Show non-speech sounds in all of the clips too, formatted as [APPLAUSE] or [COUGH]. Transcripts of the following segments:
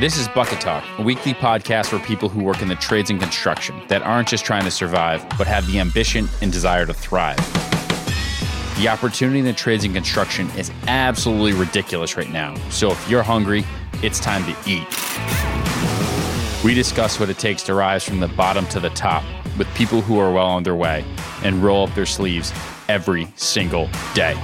This is Bucket Talk, a weekly podcast for people who work in the trades and construction that aren't just trying to survive, but have the ambition and desire to thrive. The opportunity in the trades and construction is absolutely ridiculous right now. So if you're hungry, it's time to eat. We discuss what it takes to rise from the bottom to the top with people who are well on their way and roll up their sleeves every single day.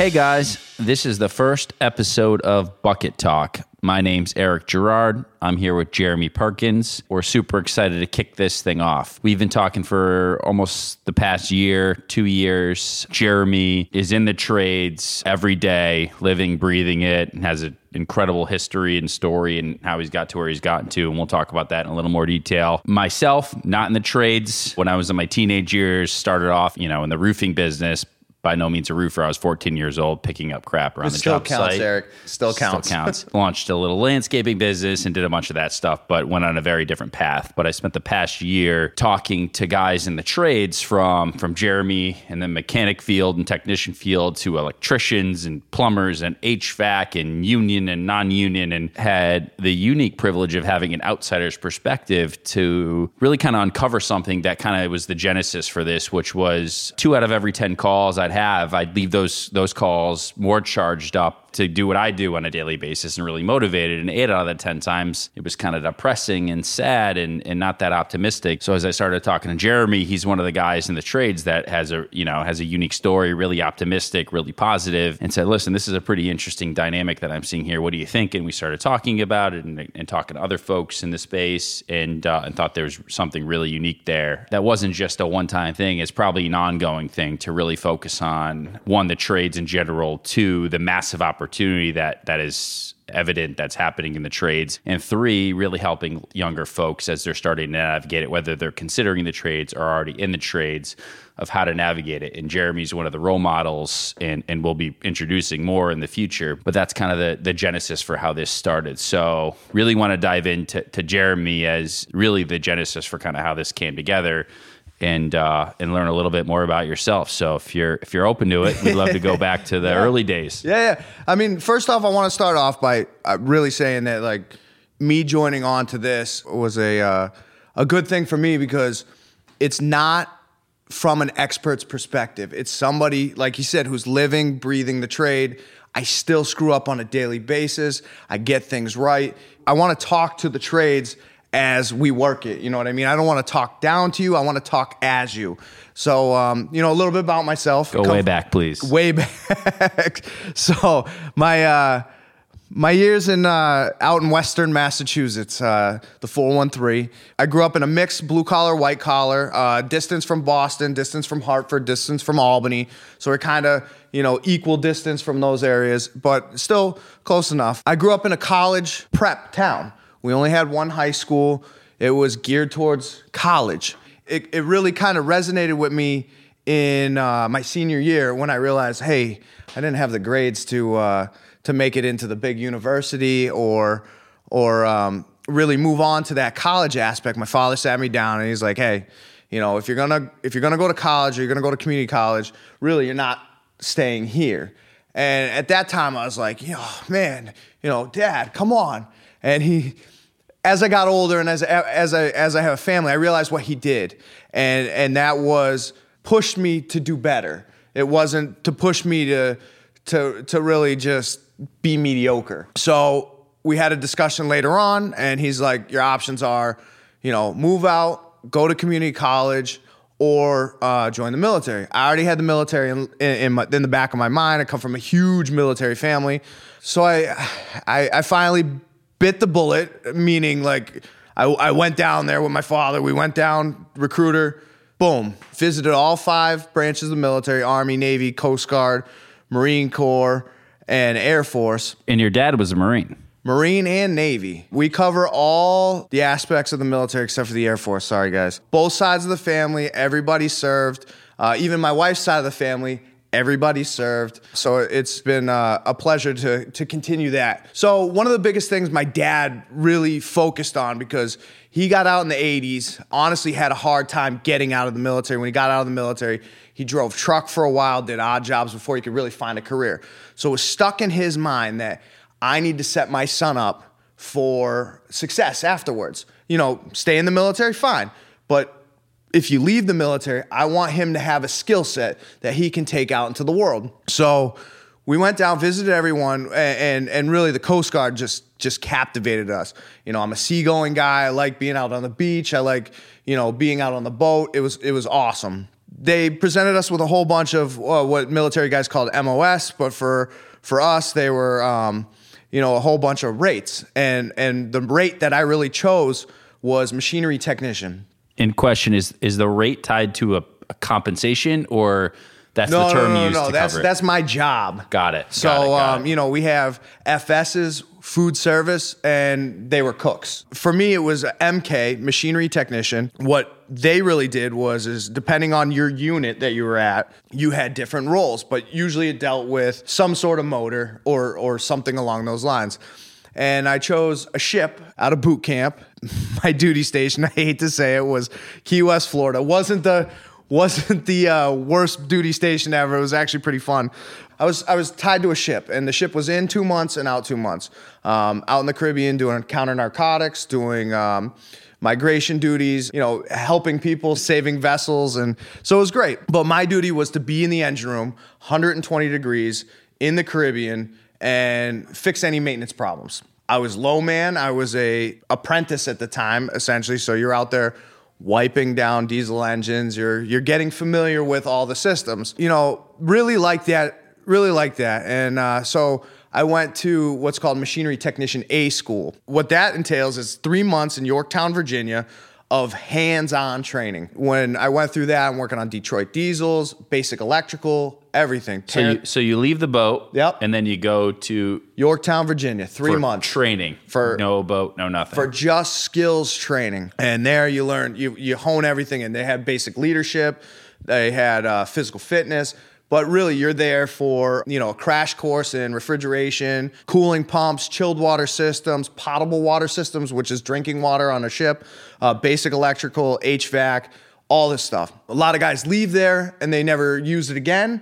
Hey guys, this is the first episode of Bucket Talk. My name's Eric Gerard. I'm here with Jeremy Perkins. We're super excited to kick this thing off. We've been talking for almost the past year, two years. Jeremy is in the trades every day, living, breathing it, and has an incredible history and story and how he's got to where he's gotten to. And we'll talk about that in a little more detail. Myself, not in the trades. When I was in my teenage years, started off, you know, in the roofing business, by no means a roofer. I was 14 years old picking up crap around It the still job counts, site. Eric. Still counts. Still counts. [LAUGHS] Launched a little landscaping business and did a bunch of that stuff, but went on a very different path. But I spent the past year talking to guys in the trades from from Jeremy and the mechanic field and technician field to electricians and plumbers and HVAC and union and non-union and had the unique privilege of having an outsider's perspective to really kind of uncover something that kind of was the genesis for this, which was two out of every 10 calls Have, I'd leave those those calls more charged up to do what I do on a daily basis and really motivated. And eight out of the 10 times, it was kind of depressing and sad and, and not that optimistic. So as I started talking to Jeremy, he's one of the guys in the trades that has a, you know, has a unique story, really optimistic, really positive, and said, listen, this is a pretty interesting dynamic that I'm seeing here. What do you think? And we started talking about it and, and talking to other folks in the space and, uh, and thought there was something really unique there. That wasn't just a one time thing. It's probably an ongoing thing to really focus on one, the trades in general, two, the massive opportunity that that is evident that's happening in the trades. And three really helping younger folks as they're starting to navigate it whether they're considering the trades or already in the trades of how to navigate it. And jeremy's one of the role models and and we'll be introducing more in the future but that's kind of the the genesis for how this started. So really want to dive into to jeremy as really the genesis for kind of how this came together and uh, and learn a little bit more about yourself. So if you're if you're open to it, we'd love to go [LAUGHS] back to the early days. Yeah, yeah. I mean, first off, I want to start off by uh, really saying that like me joining on to this was a uh, a good thing for me because it's not from an expert's perspective. It's somebody like you said who's living, breathing the trade. I still screw up on a daily basis. I get things right. I want to talk to the trades as we work it. You know what I mean? I don't want to talk down to you. I want to talk as you. So, um, you know, a little bit about myself. Go Come- way back, please. way [LAUGHS] back. so my uh, my years in uh, out in Western Massachusetts, uh, the 413. I grew up in a mixed blue collar, white collar, uh, distance from Boston, distance from Hartford, distance from Albany. So we're kind of you know equal distance from those areas, but still close enough. I grew up in a college prep town. We only had one high school. It was geared towards college. It, it really kind of resonated with me in uh, my senior year when I realized, hey, I didn't have the grades to uh, to make it into the big university or or um, really move on to that college aspect. My father sat me down and he's like, hey, you know, if you're gonna if you're gonna go to college or you're gonna go to community college, really, you're not staying here. And at that time, I was like, oh, man, you know, Dad, come on. And he, as I got older and as as I as I have a family, I realized what he did, and and that was pushed me to do better. It wasn't to push me to to to really just be mediocre. So we had a discussion later on, and he's like, "Your options are, you know, move out, go to community college." Or uh, join the military. I already had the military in, in, my, in the back of my mind. I come from a huge military family, so I, I, I finally bit the bullet, meaning like I, I went down there with my father. We went down, recruiter, boom, visited all five branches of the military Army, Navy, Coast Guard, Marine Corps, and Air Force. And your dad was a Marine. Marine and Navy. We cover all the aspects of the military except for the Air Force. Sorry, guys. Both sides of the family, everybody served. Uh, even my wife's side of the family, Everybody served. So it's been uh, a pleasure to, to continue that. So, one of the biggest things my dad really focused on because he got out in the 80s, honestly had a hard time getting out of the military. When he got out of the military, he drove truck for a while, did odd jobs before he could really find a career. So, it was stuck in his mind that I need to set my son up for success afterwards. You know, stay in the military, fine. But if you leave the military, I want him to have a skill set that he can take out into the world. So we went down, visited everyone, and, and, really the Coast Guard just just captivated us. You know, I'm a seagoing guy. I like being out on the beach. I like you know being out on the boat. It was it was awesome. They presented us with a whole bunch of uh, what military guys called MOS, but for for us they were um, you know a whole bunch of rates, and and the rate that I really chose was machinery technician in question is is the rate tied to a, a compensation or that's no, the term no, no, used no, to that's cover it? that's my job. Got it. So Got it, got um, it. you know we have FSs, food service, and they were cooks. For me, it was a MK, machinery technician. What they really did was is depending on your unit that you were at, you had different roles, but usually it dealt with some sort of motor or or something along those lines and I chose a ship out of boot camp. [LAUGHS] My duty station, [LAUGHS] I hate to say it, was Key West, Florida. wasn't the [LAUGHS] wasn't the uh, worst duty station ever. It was actually pretty fun. I was I was tied to a ship, and the ship was in two months and out two months. Um, out in the Caribbean, doing counter narcotics, doing. Um, migration duties, you know, helping people, saving vessels. And so it was great. But my duty was to be in the engine room, 120 degrees in the Caribbean, and fix any maintenance problems. I was low man. I was a apprentice at the time, essentially. So you're out there wiping down diesel engines. You're you're getting familiar with all the systems. You know, really like that. Really like that. And uh, so I went to what's called Machinery Technician A School. What that entails is three months in Yorktown, Virginia, of hands-on training. When I went through that, I'm working on Detroit diesels, basic electrical, everything. so you, so you leave the boat Yep. and then you go to Yorktown, Virginia, three for months training For- no boat, no nothing. for just skills training. And there you learn, you you hone everything. And they had basic leadership, they had uh, physical fitness. But really, you're there for you know a crash course in refrigeration, cooling pumps, chilled water systems, potable water systems, which is drinking water on a ship, uh, basic electrical, HVAC, all this stuff. A lot of guys leave there and they never use it again.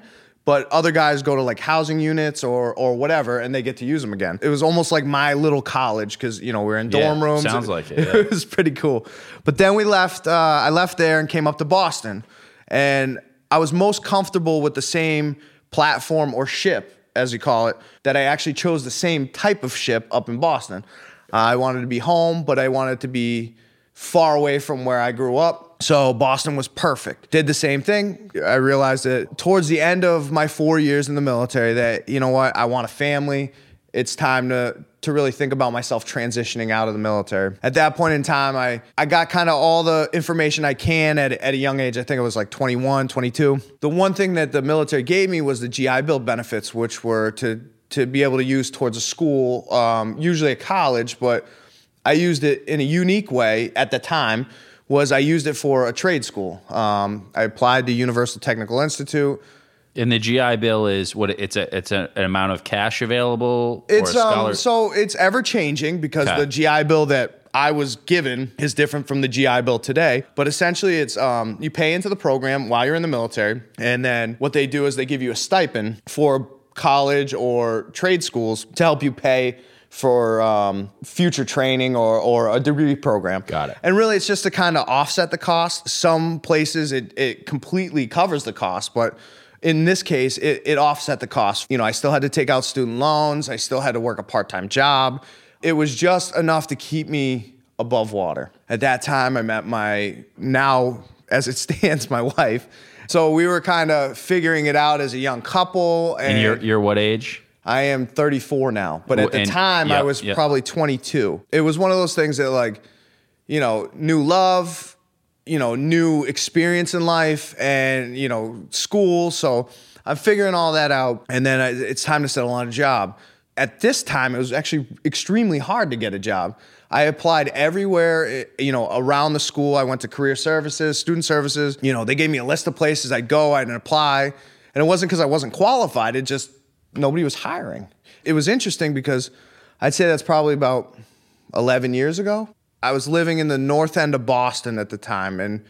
But other guys go to like housing units or or whatever, and they get to use them again. It was almost like my little college because you know we are in Yeah, dorm rooms. sounds like it, [LAUGHS] It was pretty cool. But then we left. Uh, I left there and came up to Boston, and I was most comfortable with the same platform or ship, as you call it, that I actually chose the same type of ship up in Boston. I wanted to be home, but I wanted to be far away from where I grew up. So Boston was perfect. Did the same thing. I realized that towards the end of my four years in the military, that you know what, I want a family. It's time to to really think about myself transitioning out of the military. At that point in time, I, I got kind of all the information I can at, at a young age. I think it was like 21, 22. The one thing that the military gave me was the GI Bill benefits, which were to to be able to use towards a school, um, usually a college, but I used it in a unique way at the time. Was I used it for a trade school? Um, I applied to Universal Technical Institute. and the GI Bill is what it's a it's a, an amount of cash available It's or a scholar- um, so it's ever changing because Okay. the GI Bill that I was given is different from the GI Bill today. But essentially, it's um, you pay into the program while you're in the military, and then what they do is they give you a stipend for college or trade schools to help you pay for um, future training or, or a degree program. Got it. And really, it's just to kind of offset the cost. Some places it, it completely covers the cost, but in this case, it, it offset the cost. You know, I still had to take out student loans, I still had to work a part time job. It was just enough to keep me above water. At that time, I met my now, as it [LAUGHS] stands, my wife. So we were kind of figuring it out as a young couple. And, and you're you're what age? I am 34 now, but at the And- time I was probably 22. It was one of those things that like, you know, new love, you know, new experience in life and, you know, school. So I'm figuring all that out and then I, it's time to settle on a job. At this time, it was actually extremely hard to get a job. I applied everywhere, eh, you know, around the school. I went to career services, student services. You know, they gave me a list of places I'd go, I'd apply. And it wasn't because I wasn't qualified, it just nobody was hiring. It was interesting because I'd say that's probably about 11 years ago. I was living in the north end of Boston at the time, and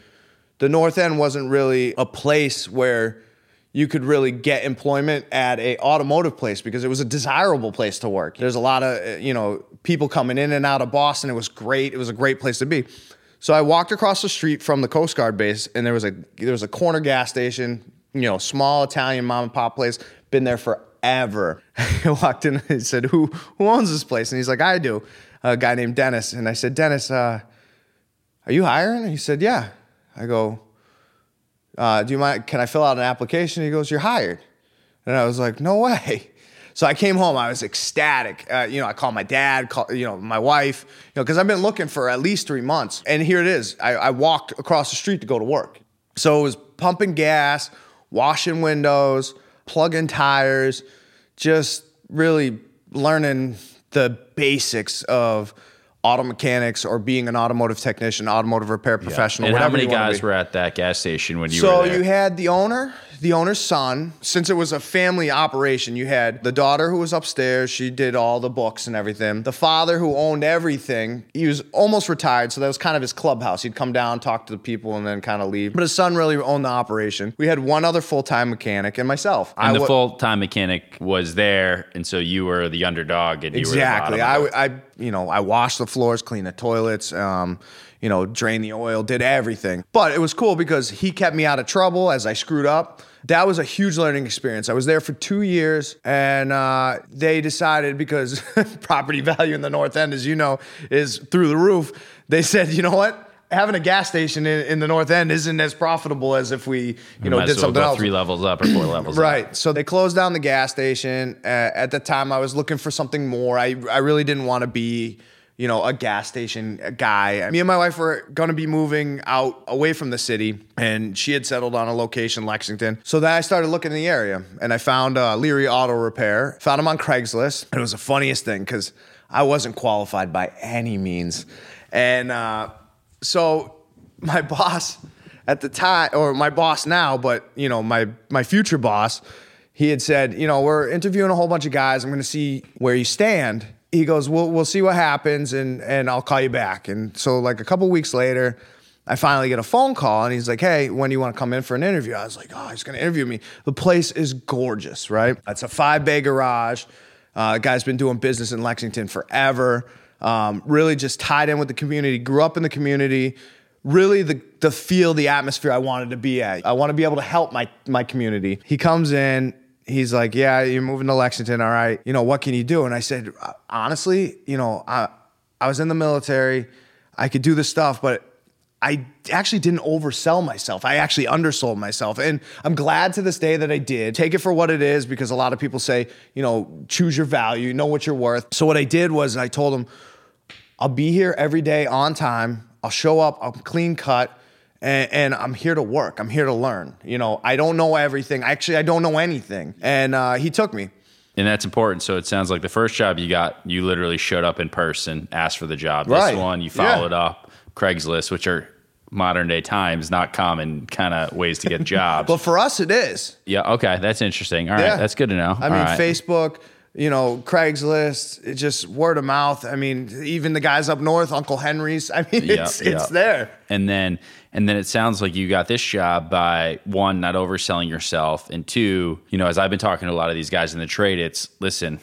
the north end wasn't really a place where you could really get employment at a automotive place because it was a desirable place to work. There's a lot of, uh, you know, people coming in and out of Boston. It was great. It was a great place to be. So I walked across the street from the Coast Guard base and there was a there was a corner gas station, you know, small Italian mom and pop place. Been there forever. [LAUGHS] I walked in and said, "Who who owns this place?" And he's like, "I do." A guy named Dennis. And I said, "Dennis, uh, are you hiring?" And he said, "Yeah." I go, uh, do you mind? Can I fill out an application? He goes, you're hired. And I was like, no way. So I came home. I was ecstatic. Uh, you know, I called my dad, call, you know, my wife, you know, because I've been looking for at least three months. And here it is. I, I walked across the street to go to work. So it was pumping gas, washing windows, plugging tires, just really learning the basics of auto mechanics or being an automotive technician, automotive repair professional. And how whatever many you guys were at that gas station when you So were there? you had the owner, the owner's son. Since it was a family operation, you had the daughter who was upstairs. She did all the books and everything. The father who owned everything. He was almost retired, so that was kind of his clubhouse. He'd come down, talk to the people, and then kind of leave. But his son really owned the operation. We had one other full time mechanic and myself. and the full time mechanic was there, and so you were the underdog, and Exactly. you were I, the I, you know, I washed the floors, cleaned the toilets, um, you know, drained the oil, did everything. But it was cool because he kept me out of trouble as I screwed up. That was a huge learning experience. I was there for two years, and uh, they decided because [LAUGHS] property value in the North End, as you know, is through the roof. They said, you know what? Having a gas station in, in the North End isn't as profitable as if we, you know, did well something else. three levels up or four [CLEARS THROAT] levels up. Right. So they closed down the gas station. Uh, at the time, I was looking for something more. I, I really didn't want to be, you know, a gas station guy. Me and my wife were going to be moving out away from the city, and she had settled on a location, Lexington. So then I started looking in the area, and I found uh, Leary Auto Repair. Found them on Craigslist. And it was the funniest thing because I wasn't qualified by any means, and uh, so my [LAUGHS] boss at the time, or my boss now, but you know, my my future boss, he had said, you know, we're interviewing a whole bunch of guys. I'm going to see where you stand. He goes, we'll we'll see what happens, and and I'll call you back. And so, like a couple weeks later, I finally get a phone call, and he's like, hey, when do you want to come in for an interview? I was like, oh, he's going to interview me. The place is gorgeous, right? It's a five bay garage. Uh, guy's been doing business in Lexington forever. Um, really just tied in with the community. Grew up in the community really the the feel, the atmosphere I wanted to be at. I want to be able to help my my community. He comes in, he's like, "Yeah, you're moving to Lexington, all right. You know, what can you do?" And I said, "Honestly, you know, I I was in the military. I could do this stuff, but I actually didn't oversell myself. I actually undersold myself. And I'm glad to this day that I did. Take it for what it is because a lot of people say, you know, choose your value, know what you're worth. So what I did was I told him, I'll be here every day on time. I'll show up, I'm clean cut, and, and I'm here to work. I'm here to learn. You know, I don't know everything. Actually, I don't know anything. And uh, he took me. And that's important. So it sounds like the first job you got, you literally showed up in person, asked for the job. Right. This one, you Yeah. followed up, Craigslist, which are modern day times, not common kind of ways to get [LAUGHS] jobs. But for us, it is. yeah, okay, that's interesting. All right, Yeah. that's good to know. I All mean, right. Facebook, you know, Craigslist, it just word of mouth. I mean, even the guys up north, Uncle Henry's. I mean, Yeah, it's yeah. it's there. and then and then it sounds like you got this job by one not overselling yourself and two you know as i've been talking to a lot of these guys in the trade it's listen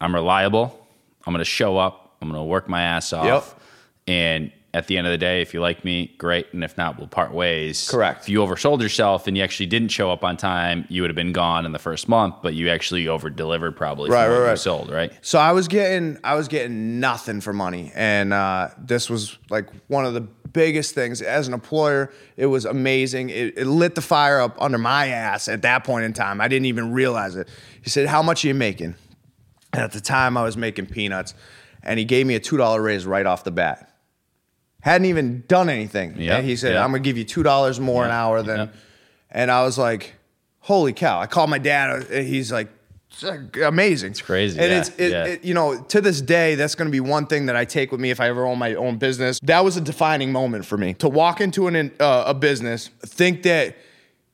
i'm reliable. I'm going to show up. I'm going to work my ass off. Yep. and at the end of the day if you like me great. And if not we'll part ways. Correct. if you oversold yourself and you actually didn't show up on time you would have been gone in the first month but you actually over delivered probably Right, right, you right. sold right? So I was getting I was getting nothing for money, and uh, this was like one of the biggest things as an employer. It was amazing. It, it lit the fire up under my ass at that point in time. I didn't even realize it. He said, "How much are you making?" And at the time, I was making peanuts, and he gave me a two dollar raise right off the bat. Hadn't even done anything. Yeah, he said, yeah. "I'm gonna give you two dollars more an hour than," yeah. and I was like, "Holy cow!" I called my dad. and He's like. "It's amazing. It's crazy, And yeah, it's it, yeah. it- you know to this day that's going to be one thing that I take with me if I ever own my own business. That was a defining moment for me to walk into an uh, a business, think that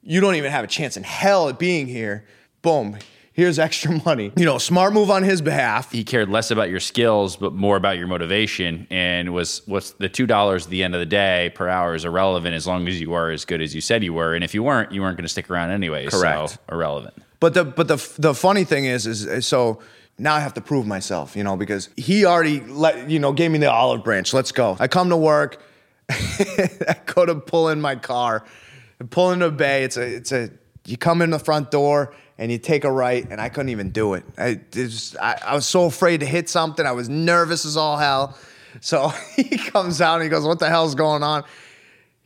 you don't even have a chance in hell at being here. Boom, here's extra [LAUGHS] money. You know, smart move on his behalf. he cared less about your skills but more about your motivation and was what's the two dollars at the end of the day per hour is irrelevant as long as you are as good as you said you were and if you weren't you weren't going to stick around anyway Correct. so irrelevant But the but the the funny thing is is, is so now I have to prove myself, you know, because he already let you know gave me the olive branch. Let's go. I come to work. [LAUGHS] I go to pull in my car, and pull into bay. It's a it's a you come in the front door and you take a right, and I couldn't even do it. I just I, I was so afraid to hit something. I was nervous as all hell. So [LAUGHS] he comes out and he goes, "What the hell's going on?"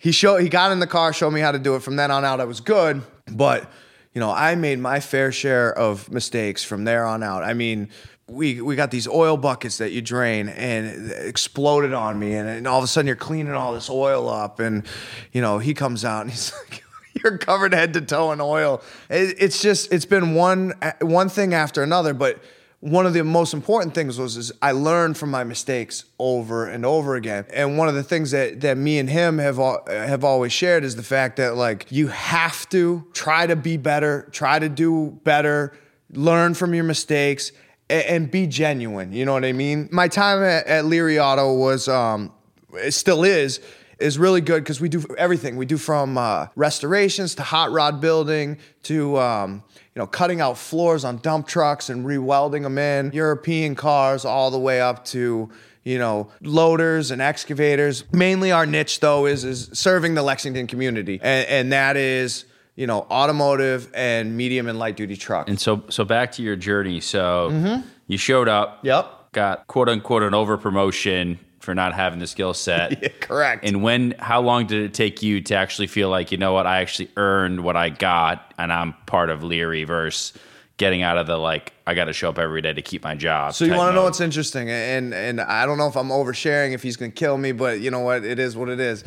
he showed he got in the car, showed me how to do it. From then on out, I was good. But you know, I made my fair share of mistakes from there on out. I mean, we we got these oil buckets that you drain, and exploded on me, and, and all of a sudden you're cleaning all this oil up, and you know he comes out and [LAUGHS] he's like. You're covered head to toe in oil. It, it's just it's been one one thing after another, but one of the most important things was is I learned from my mistakes over and over again. And one of the things that that me and him have al- have always shared is the fact that like you have to try to be better, try to do better, learn from your mistakes and, and be genuine. You know what I mean? My time at, at Leary Auto was um it still is is really good because we do everything. We do from uh, restorations to hot rod building to um, you know cutting out floors on dump trucks and rewelding them in European cars, all the way up to you know loaders and excavators. Mainly, our niche though is is serving the Lexington community, and, and that is you know automotive and medium and light duty truck. and so so back to your journey so you showed up Yep. got quote unquote an over promotion for not having the skill set [LAUGHS] Yeah, correct. And when, how long did it take you to actually feel like, you know what, I actually earned what I got and I'm part of Leary versus getting out of the like, I got to show up every day to keep my job. So you want to know what's interesting, and and I don't know if I'm oversharing, if he's gonna kill me, but you know what, it is what it is.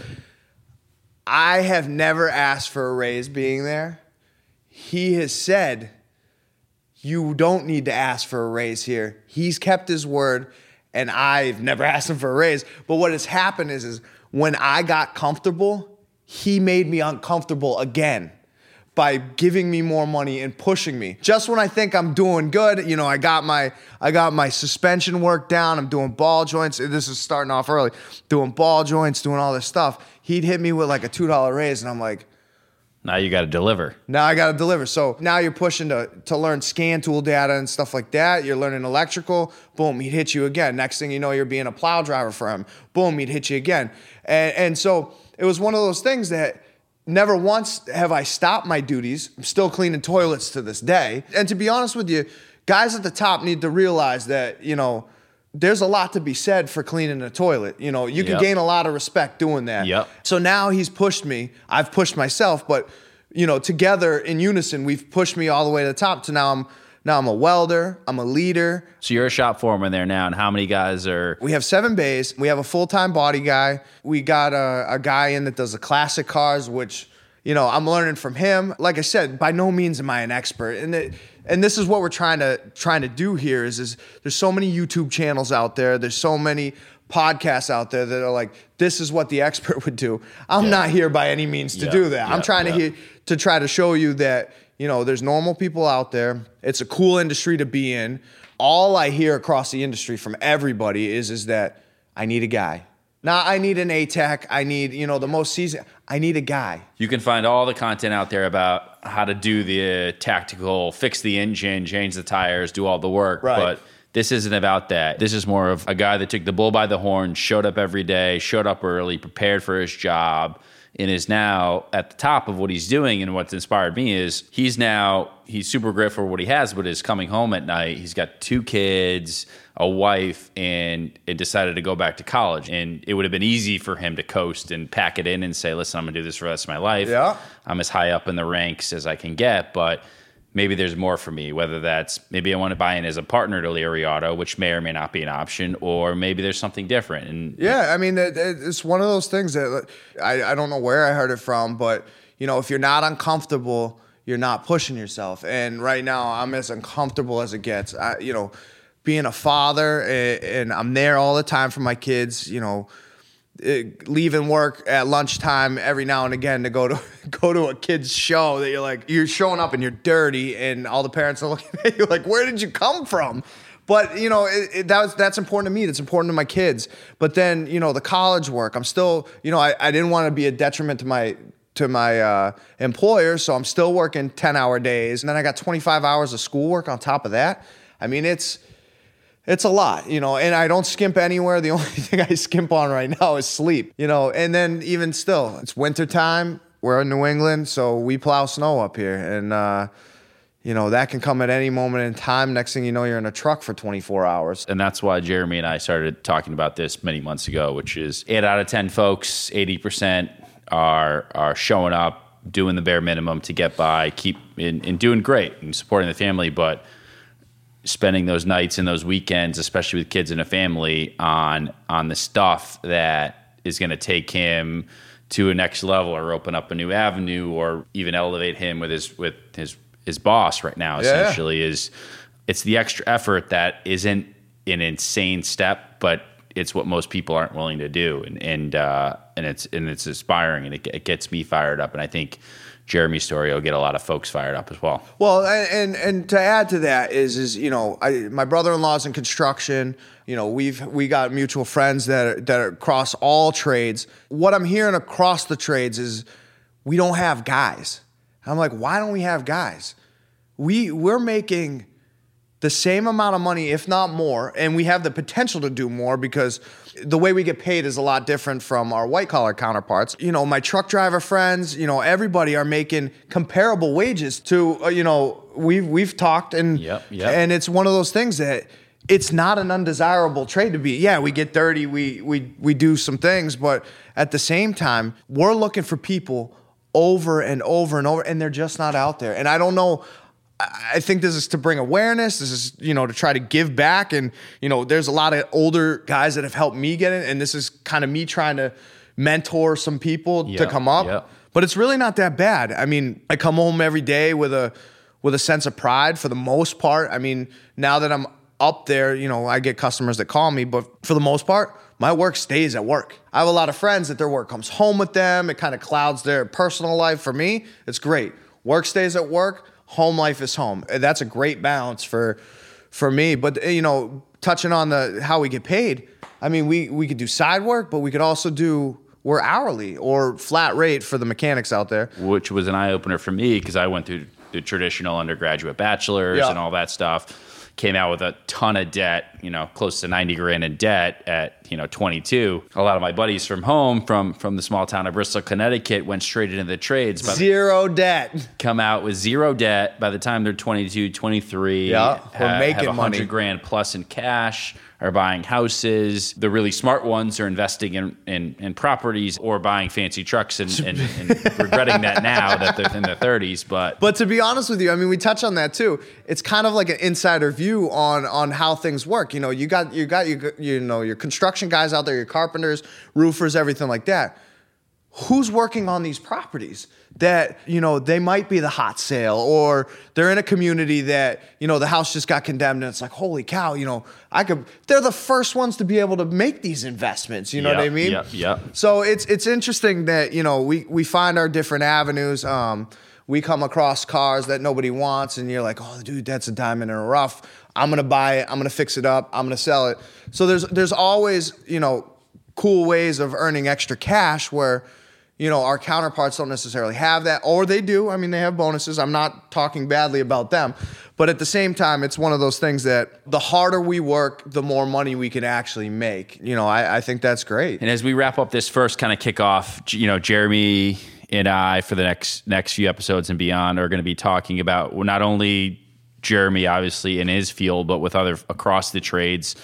I have never asked for a raise being there. He has said, you don't need to ask for a raise here. He's kept his word, and I've never [LAUGHS] asked him for a raise. But what has happened is, is when I got comfortable, he made me uncomfortable again by giving me more money and pushing me. Just when I think I'm doing good, you know, I got my I got my suspension work down. I'm doing ball joints. This is starting off early. Doing ball joints, doing all this stuff. He'd hit me with like a two dollar raise, and I'm like, Now you got to deliver. now I got to deliver. So now you're pushing to to learn scan tool data and stuff like that. You're learning electrical. Boom, he'd hit you again. Next thing you know, you're being a plow driver for him. Boom, he'd hit you again. And and so it was one of those things that never once have I stopped my duties. I'm still cleaning toilets to this day. And to be honest with you, guys at the top need to realize that you know. There's a lot to be said for cleaning a toilet. You know, you can Yep. gain a lot of respect doing that. Yep. So now he's pushed me. I've pushed myself, but you know, together in unison, we've pushed me all the way to the top. To now, I'm now I'm a welder. I'm a leader. So you're a shop foreman there now. And how many guys are, We have seven bays. We have a full time body guy. We got a, a guy in that does the classic cars, which you know I'm learning from him. Like I said, by no means am I an expert, and it, and this is what we're trying to trying to do here. Is is there's so many YouTube channels out there. There's so many podcasts out there that are like this is what the [LAUGHS] expert would do. I'm Yeah. not here by any means to Yeah, do that. yeah, I'm trying to hear, to try to show you that you know there's normal people out there. It's a cool industry to be in. All I hear across the industry from everybody is is that I need a guy. Now I need an ATEC. I need you know the most seasoned. I need a guy. you can find all the content out there about how to do the uh, tactical, fix the engine, change the tires, do all the work. Right. But this isn't about that. This is more of a guy that took the bull by the horn, showed up every day, showed up early, prepared for his job, and is now at the top of what he's doing. And what's inspired me is he's now he's super grateful for what he has, but is coming home at night. He's got two kids, a wife, and it decided to go back to college. And it would have been easy for him to coast and pack it in and say, "Listen, I'm gonna do this for the rest of my life. Yeah. I'm as high up in the ranks as I can get, but." Maybe there's more for me, whether that's maybe I want to buy in as a partner to Leary Auto, which may or may not be an option, or maybe there's something different. And Yeah, I mean, it, it- it's one of those things that I, I don't know where I heard it from, but you know, if you're not uncomfortable, you're not pushing yourself. And right now, I'm as uncomfortable as it gets. I, you know, being a father, and, and I'm there all the time for my kids. You know, leaving work at lunchtime every now and again to go to [LAUGHS] go to a kid's show that you're like you're showing up and you're dirty and all the parents are looking [LAUGHS] at you like where did you come from? But you know it, it, that was, that's important to me that's important to my kids. But then you know the college work i'm still you know i, I didn't want to be a detriment to my to my uh, employer so i'm still working 10 hour days. And then i got 25 hours of schoolwork on top of that. I mean it's it's a lot, you know, and I don't skimp anywhere. The [LAUGHS] only thing I skimp on right now is sleep, you know, and then even still, it's winter time. We're in New England, so we plow snow up here. And, uh, you know, that can come at any moment in time. Next thing you know, you're in a truck for 24 hours. And that's why Jeremy and I started talking about this many months ago, which is eight out of 10 folks, 80% are, are showing up, doing the bare minimum to get by, keep in, and doing great and supporting the family. But spending those nights and those weekends, especially with kids and a family, on on the stuff that is going to take him to a next level or open up a new avenue or even elevate him with his with his his boss right now essentially is it's the extra effort that isn't an insane step but it's what most people aren't willing to do. And and uh, and it's and it's inspiring and it, it gets me fired up. And I think Jeremy's story will get a lot of folks fired up as well. Well, and and to add to that is is you know I, my brother-in-law's in construction. You know we've we got mutual friends that are, that are across all trades. What I'm hearing across the trades is we don't have guys. I'm like, why don't we have guys? We we're making the same amount of money, if not more, and we have the potential to do more because the way we get paid is a lot different from our white collar counterparts. You know, my truck driver friends, you know, everybody are making comparable wages to, uh, you know, we've we've talked and yep, yep. and it's one of those things that it's not an undesirable trade to be. Yeah, we get dirty, we we we do some things, but at the same time, we're looking for people over and over and over and they're just not out there. And I don't know I think this is to bring awareness. This is, you know, to try to give back. And, you know, there's a lot of older guys that have helped me get it. And this is kind of me trying to mentor some people to come up. But it's really not that bad. I mean, I come home every day with a with a sense of pride for the most part. I mean, now that I'm up there, you know, I get customers that call me, but for the most part, my work stays at work. I have a lot of friends that their work comes home with them. It kind of clouds their personal life. For me, it's great. Work stays at work home life is home. Uh, that's a great balance for for me. But uh, you know, touching on the how we get paid, I mean, we we could do side work, but we could also do we're hourly or flat rate for the mechanics out there. Which was an eye opener for me because I went through the traditional undergraduate bachelor's yeah. and all that stuff came out with a ton of debt, you know, close to 90 grand in debt at, you know, 22. A lot of my buddies from home, from from the small town of Bristol, Connecticut, went straight into the trades. but Zero debt. Come out with zero debt by the time they're 22, 23. Yeah, we're making have 100 money. grand plus in cash are buying houses. The really smart ones are investing in, in, in properties or buying fancy trucks and, and, and [LAUGHS] regretting that now that they're in their 30s. But but to be honest with you, I mean, we touch on that too. It's kind of like an insider view on on how things work. You know, you got you got you you know your construction guys out there, your carpenters, roofers, everything like that. Who's working on these properties? that you know they might be the hot sale or they're in a community that you know the house just got condemned and it's like holy cow you know i could they're the first ones to be able to make these investments you know yep, what i mean yeah yeah so it's it's interesting that you know we we find our different avenues um, we come across cars that nobody wants and you're like oh dude that's a diamond in a rough i'm gonna buy it i'm gonna fix it up i'm gonna sell it so there's there's always you know cool ways of earning extra cash where you know, our counterparts don't necessarily have that, or they do. I mean, they have bonuses. I'm not talking badly about them. But at the same time, it's one of those things that the harder we work, the more money we can actually make. You know, I, I think that's great. And as we wrap up this first kind of kickoff, you know, Jeremy and I, for the next next few episodes and beyond, are going to be talking about not only Jeremy, obviously, in his field, but with other across the trades.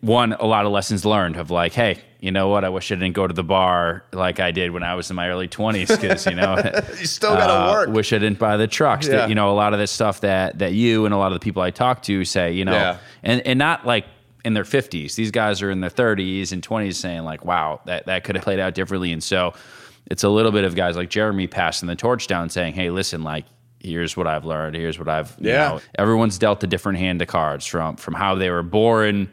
One, a lot of lessons learned of like, hey, you know what? I wish I didn't go to the bar like I did when I was in my early 20s because, you know, [LAUGHS] you still got to uh, work. Wish I didn't buy the trucks. Yeah. That, you know, a lot of this stuff that that you and a lot of the people I talk to say, you know, yeah. and, and not like in their 50s. These guys are in their 30s and 20s saying, like, wow, that, that could have played out differently. And so it's a little bit of guys like Jeremy passing the torch down saying, hey, listen, like, here's what I've learned. Here's what I've, yeah. Know, everyone's dealt a different hand of cards from, from how they were born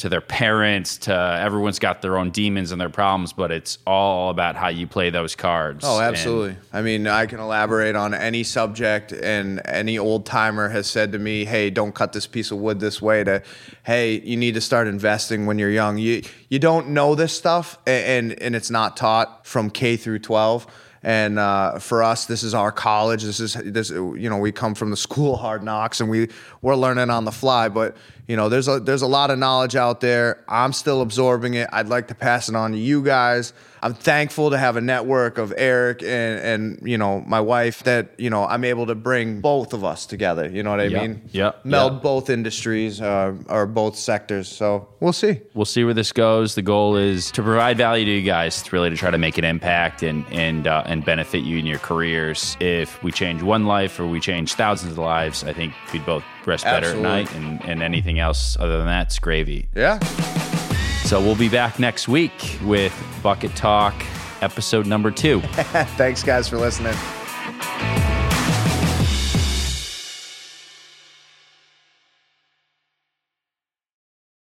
to their parents to everyone's got their own demons and their problems, but it's all about how you play those cards. Oh, And absolutely. I mean, I can elaborate on any subject, and any old timer has said to me, "Hey, don't cut this piece of wood this way." To, hey, you need to start investing when you're young. You you don't know this stuff, a- and and it's not taught from K through 12. And uh, for us, this is our college. This is this. You know, we come from the [LAUGHS] school hard knocks, and we we're learning on the fly. But you know, there's a there's a lot of knowledge out there. I'm still absorbing it. I'd like to pass it on to you guys. I'm thankful to have a network of Eric and and you know my wife that you know I'm able to bring both of us together. You know what I Yep, mean? yep, Meld yep. both industries uh, or both sectors. So we'll see. we'll see where this goes. The goal is to provide value to you guys. It's really to try to make an impact and and uh, and benefit you in your careers. If we change one life or we change thousands of lives, I think we'd both rest better Absolutely. at night. And and anything else other than that, it's gravy. Yeah. So we'll be back next week with Bucket Talk, episode number two. [LAUGHS] Thanks guys for listening.